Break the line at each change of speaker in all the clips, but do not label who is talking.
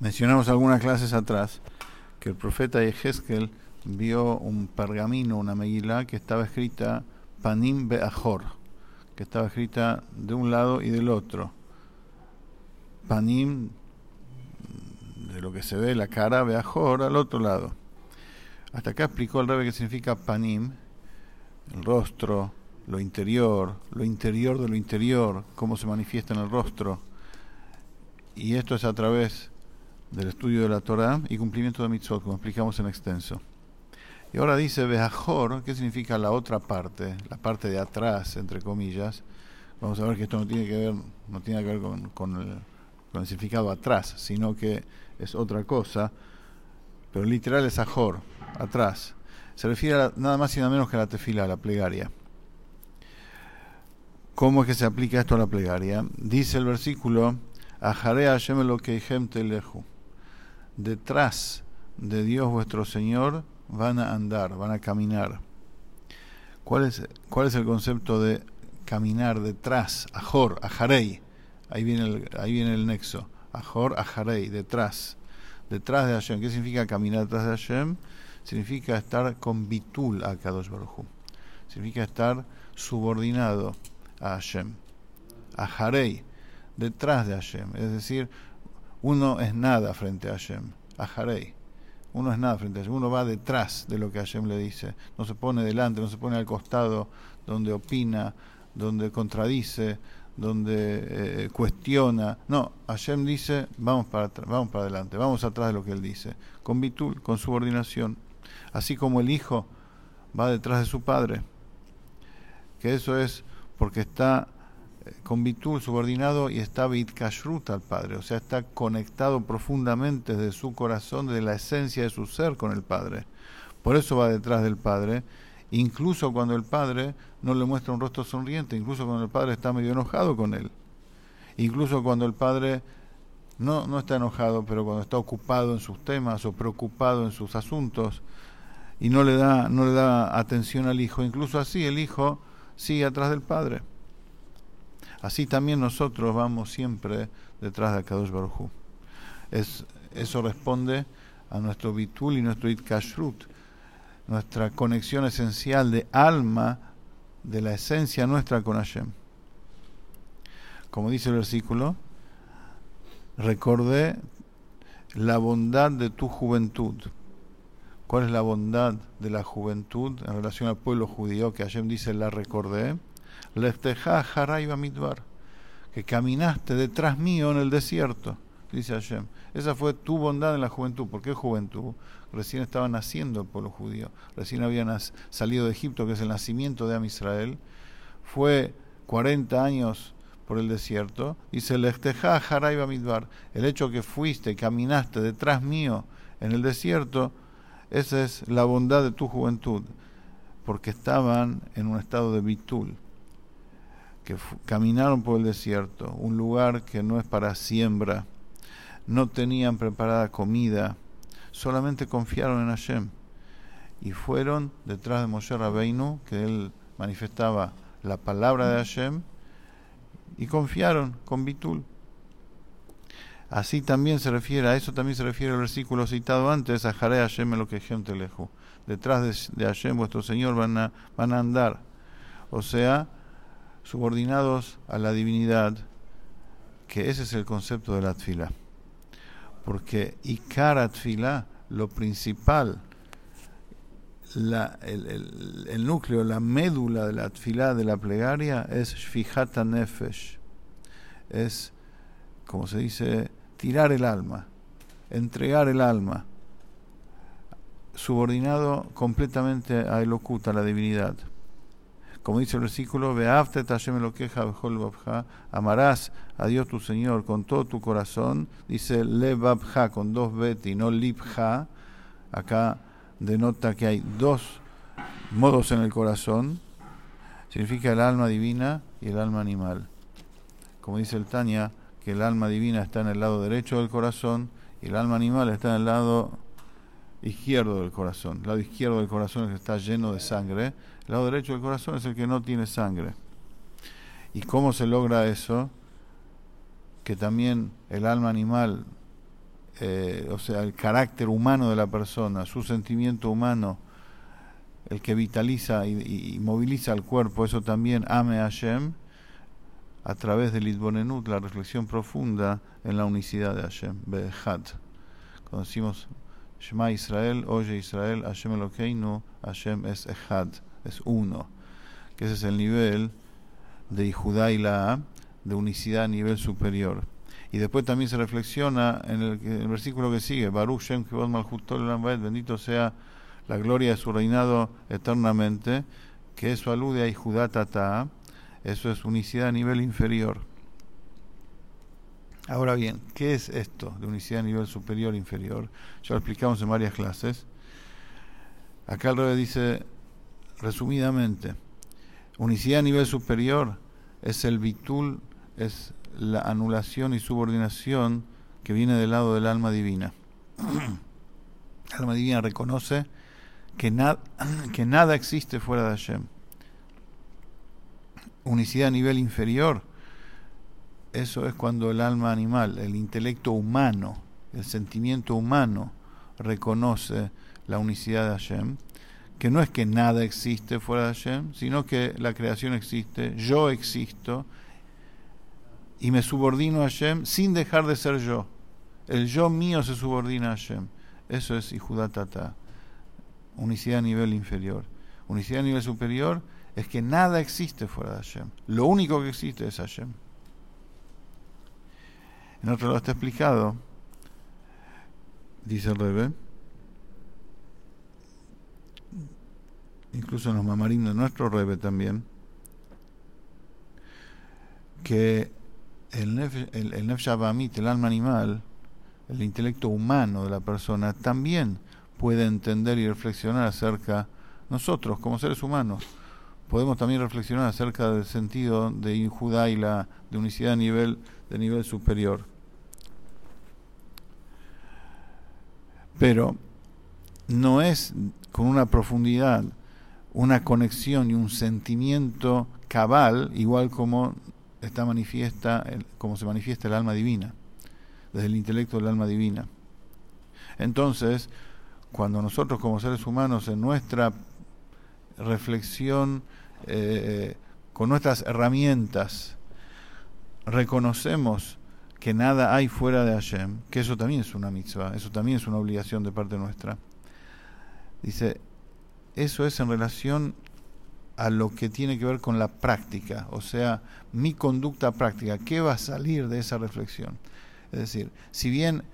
Mencionamos algunas clases atrás que el profeta Ezequiel vio un pergamino, una megilá, que estaba escrita Panim Be'ajor, que estaba escrita de un lado y del otro. Panim, de lo que se ve la cara, Be'ajor, al otro lado. Hasta acá explicó el rebe qué significa Panim, el rostro, lo interior, lo interior de lo interior, cómo se manifiesta en el rostro. Y esto es a través del estudio de la Torah y cumplimiento de mitzvot, como explicamos en extenso. Y ahora dice Behajor, ¿qué significa la otra parte? La parte de atrás, entre comillas. Vamos a ver que esto no tiene que ver, no tiene que ver con, el, significado atrás, sino que es otra cosa. Pero literal es Ajor, atrás. Se refiere a nada más y nada menos que a la tefila, a la plegaria. ¿Cómo es que se aplica esto a la plegaria? Dice el versículo, Ajare Hashem lo que leju detrás de Dios vuestro Señor van a andar, van a caminar. ¿Cuál es, cuál es el concepto de caminar detrás? Ajor, ajarei. Ahí viene el, ahí viene el nexo. Ajor, ajarei, detrás. Detrás de Hashem. ¿Qué significa caminar detrás de Hashem? Significa estar con bitul a Kadosh Baruj Significa estar subordinado a Hashem. Ajarei, detrás de Hashem. Es decir, uno es nada frente a Hashem, a Harei. Uno es nada frente a Hashem, uno va detrás de lo que Hashem le dice. No se pone delante, no se pone al costado donde opina, donde contradice, donde eh, cuestiona. No, Hashem dice, vamos para vamos para adelante, vamos atrás de lo que él dice, con bitul, con subordinación. Así como el hijo va detrás de su padre, que eso es porque está con Bitul subordinado y está Kashrut al Padre, o sea, está conectado profundamente desde su corazón, desde la esencia de su ser con el Padre. Por eso va detrás del Padre, incluso cuando el Padre no le muestra un rostro sonriente, incluso cuando el Padre está medio enojado con él, incluso cuando el Padre no, no está enojado, pero cuando está ocupado en sus temas o preocupado en sus asuntos y no le da, no le da atención al Hijo, incluso así el Hijo sigue atrás del Padre. Así también nosotros vamos siempre detrás de Akadosh Baruj es, Eso responde a nuestro bitul y nuestro itkashrut, nuestra conexión esencial de alma, de la esencia nuestra con Hashem. Como dice el versículo, recordé la bondad de tu juventud. ¿Cuál es la bondad de la juventud en relación al pueblo judío que Hashem dice la recordé? Que caminaste detrás mío en el desierto, dice Hashem. Esa fue tu bondad en la juventud. ¿Por qué juventud? Recién estaba naciendo el pueblo judío, recién habían salido de Egipto, que es el nacimiento de Am Israel. Fue 40 años por el desierto. Dice, el hecho que fuiste, caminaste detrás mío en el desierto, esa es la bondad de tu juventud, porque estaban en un estado de bitul que caminaron por el desierto, un lugar que no es para siembra, no tenían preparada comida, solamente confiaron en Hashem y fueron detrás de Moshe Rabbeinu, que él manifestaba la palabra de Hashem, y confiaron con Bitul. Así también se refiere, a eso también se refiere el versículo citado antes, a Jare Hashem lo que gente lejos. Detrás de, de Hashem vuestro Señor van a, van a andar. O sea, subordinados a la divinidad, que ese es el concepto de la tfila. Porque Ikara tfila, lo principal, la, el, núcleo, la médula de la tfila, de la plegaria, es Shfihata Nefesh. Es, como se dice, tirar el alma, entregar el alma, subordinado completamente a Elokuta, a la divinidad como dice el versículo, lo queja amarás a Dios tu Señor con todo tu corazón, dice levabja con dos beti, no libja, acá denota que hay dos modos en el corazón, significa el alma divina y el alma animal. Como dice el Tania, que el alma divina está en el lado derecho del corazón y el alma animal está en el lado izquierdo del corazón. El lado izquierdo del corazón es que está lleno de sangre el lado derecho del corazón es el que no tiene sangre. ¿Y cómo se logra eso? Que también el alma animal eh, o sea, el carácter humano de la persona, su sentimiento humano, el que vitaliza y, moviliza el cuerpo, eso también ame a Hashem, a través del Idbonenut, la reflexión profunda en la unicidad de Hashem, Behad. Cuando decimos Shema Israel, oye Israel, Hashem Elokeinu, Hashem es Echad, es uno. Que ese es el nivel de Judá y la de unicidad a nivel superior. Y después también se reflexiona en el, versículo que sigue, Baruch Shem bendito sea la gloria de su reinado eternamente, que eso alude a Judá eso es unicidad a nivel inferior. Ahora bien, ¿qué es esto de unicidad a nivel superior e inferior? Ya lo explicamos en varias clases. Acá el dice, resumidamente, unicidad a nivel superior es el bitul, es la anulación y subordinación que viene del lado del alma divina. el alma divina reconoce que, que nada existe fuera de Hashem. Unicidad a nivel inferior, eso es cuando el alma animal, el intelecto humano, el sentimiento humano reconoce la unicidad de Hashem, que no es que nada existe fuera de Hashem, sino que la creación existe, yo existo, y me subordino a Hashem sin dejar de ser yo. El yo mío se subordina a Hashem. Eso es Tata. Unicidad a nivel inferior. Unicidad a nivel superior es que nada existe fuera de Hashem. Lo único que existe es Hashem. En otro lado está explicado, dice el Rebe, incluso en los mamarín de nuestro Rebe también, que el, nef, el, el el alma animal, el intelecto humano de la persona, también puede entender y reflexionar acerca, nosotros como seres humanos, podemos también reflexionar acerca del sentido de injudá y la de unicidad a nivel, de nivel superior. Pero no es con una profundidad, una conexión y un sentimiento cabal, igual como está manifiesta, como se manifiesta el alma divina, desde el intelecto del alma divina. Entonces, cuando nosotros como seres humanos en nuestra reflexión, eh, con nuestras herramientas, reconocemos que nada hay fuera de Hashem, que eso también es una mitzvah, eso también es una obligación de parte nuestra. Dice, eso es en relación a lo que tiene que ver con la práctica, o sea, mi conducta práctica, ¿qué va a salir de esa reflexión? Es decir, si bien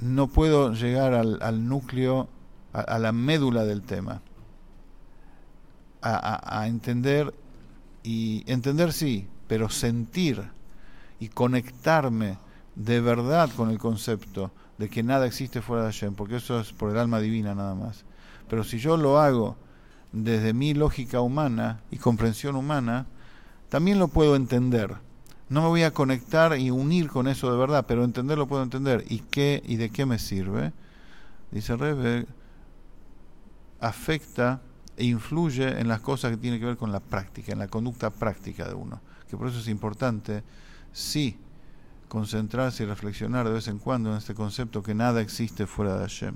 no puedo llegar al, núcleo, a, la médula del tema, a, entender, y entender sí, pero sentir y conectarme de verdad con el concepto de que nada existe fuera de Hashem, porque eso es por el alma divina nada más. Pero si yo lo hago desde mi lógica humana y comprensión humana, también lo puedo entender. No me voy a conectar y unir con eso de verdad, pero entenderlo puedo entender. ¿Y qué y de qué me sirve? Dice Rebe, afecta e influye en las cosas que tienen que ver con la práctica, en la conducta práctica de uno. Que por eso es importante, sí, concentrarse y reflexionar de vez en cuando en este concepto que nada existe fuera de Hashem.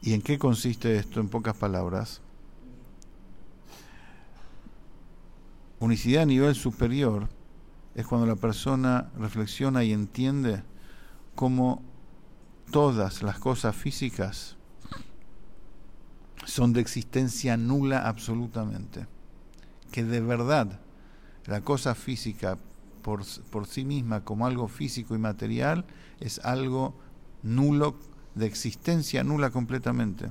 ¿Y en qué consiste esto en pocas palabras? Unicidad a nivel superior es cuando la persona reflexiona y entiende cómo todas las cosas físicas son de existencia nula absolutamente. Que de verdad la cosa física por, por sí misma como algo físico y material es algo nulo de existencia nula completamente.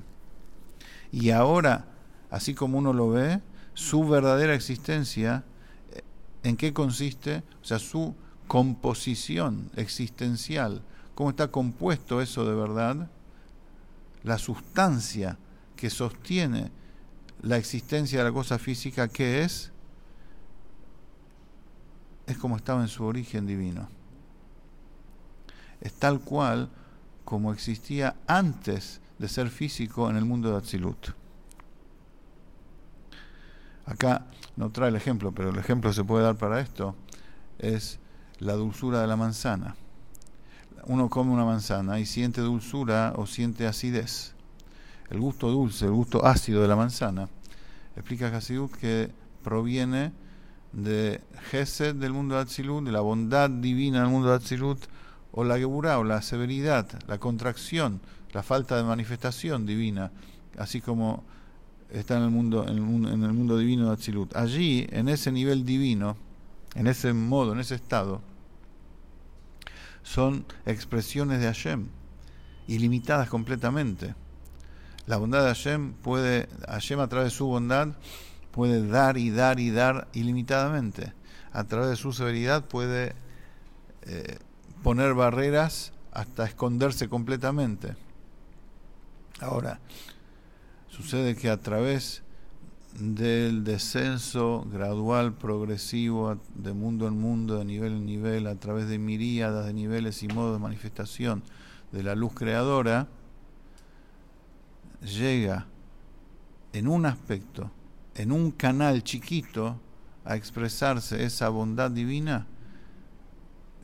Y ahora, así como uno lo ve, su verdadera existencia, eh, ¿en qué consiste? O sea, su composición existencial, cómo está compuesto eso de verdad, la sustancia que sostiene la existencia de la cosa física, ¿qué es? Es como estaba en su origen divino. Es tal cual como existía antes de ser físico en el mundo de Atzilut. Acá no trae el ejemplo, pero el ejemplo se puede dar para esto, es la dulzura de la manzana. uno come una manzana y siente dulzura o siente acidez. El gusto dulce, el gusto ácido de la manzana, explica Hasidut que proviene de Gesed del mundo de Atzilut, de la bondad divina del mundo de Atzilut, o la Geburah, o la severidad, la contracción, la falta de manifestación divina, así como está en el mundo, en el mundo, divino de Atzilut. Allí, en ese nivel divino, en ese modo, en ese estado, son expresiones de Hashem, ilimitadas completamente. La bondad de Hashem puede, Hashem a través de su bondad, puede dar y dar y dar ilimitadamente. A través de su severidad puede eh, poner barreras hasta esconderse completamente. Ahora, sucede que a través del descenso gradual, progresivo, de mundo en mundo, de nivel en nivel, a través de miríadas de niveles y modos de manifestación de la luz creadora, llega en un aspecto, en un canal chiquito, a expresarse esa bondad divina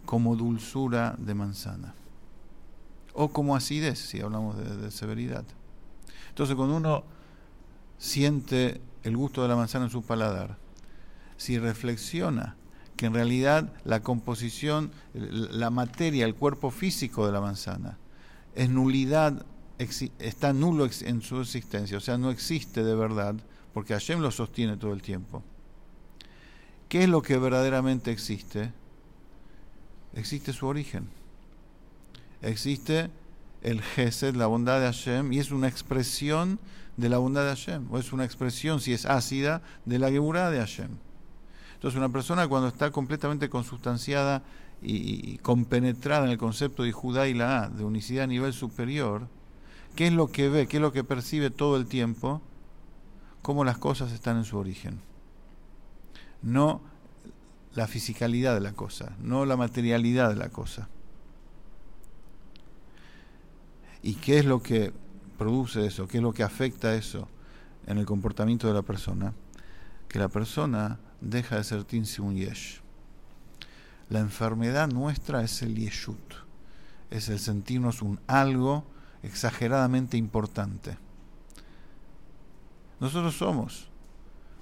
como dulzura de manzana o como acidez, si hablamos de, severidad. Entonces, cuando uno siente el gusto de la manzana en su paladar, si reflexiona que en realidad la composición, la materia, el cuerpo físico de la manzana, es nulidad, está nulo en su existencia, o sea, no existe de verdad, porque Hashem lo sostiene todo el tiempo. ¿Qué es lo que verdaderamente existe? Existe su origen existe el Gesed, la bondad de Hashem, y es una expresión de la bondad de Hashem, o es una expresión, si es ácida, de la Geburah de Hashem. Entonces, una persona cuando está completamente consustanciada y, compenetrada en el concepto de Judá y la de unicidad a nivel superior, ¿qué es lo que ve, qué es lo que percibe todo el tiempo? Cómo las cosas están en su origen. No la fisicalidad de la cosa, no la materialidad de la cosa. ¿Y qué es lo que produce eso? ¿Qué es lo que afecta eso en el comportamiento de la persona? Que la persona deja de ser un yesh. La enfermedad nuestra es el yeshut, es el sentirnos un algo exageradamente importante. Nosotros somos,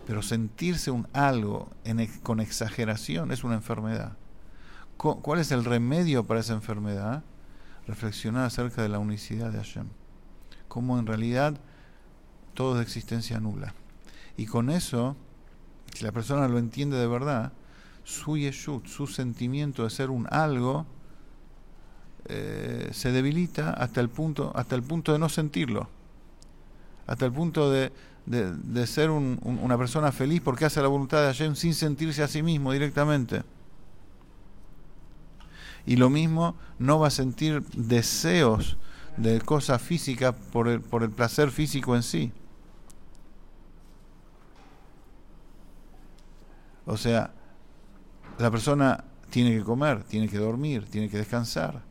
pero sentirse un algo con exageración es una enfermedad. ¿Cuál es el remedio para esa enfermedad? reflexionar acerca de la unicidad de Hashem. Cómo en realidad todo es de existencia nula. Y con eso, si la persona lo entiende de verdad, su yeshut, su sentimiento de ser un algo, eh, se debilita hasta el, punto, hasta el punto de no sentirlo. Hasta el punto de, de, ser una persona feliz porque hace la voluntad de Hashem sin sentirse a sí mismo directamente y lo mismo no va a sentir deseos de cosas físicas por el, por el placer físico en sí. O sea, la persona tiene que comer, tiene que dormir, tiene que descansar,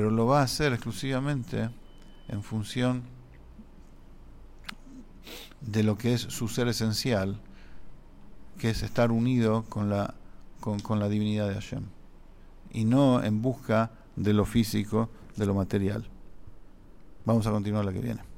pero lo va a hacer exclusivamente en función de lo que es su ser esencial, que es estar unido con la, con, la divinidad de Hashem y no en busca de lo físico, de lo material. Vamos a continuar la que viene.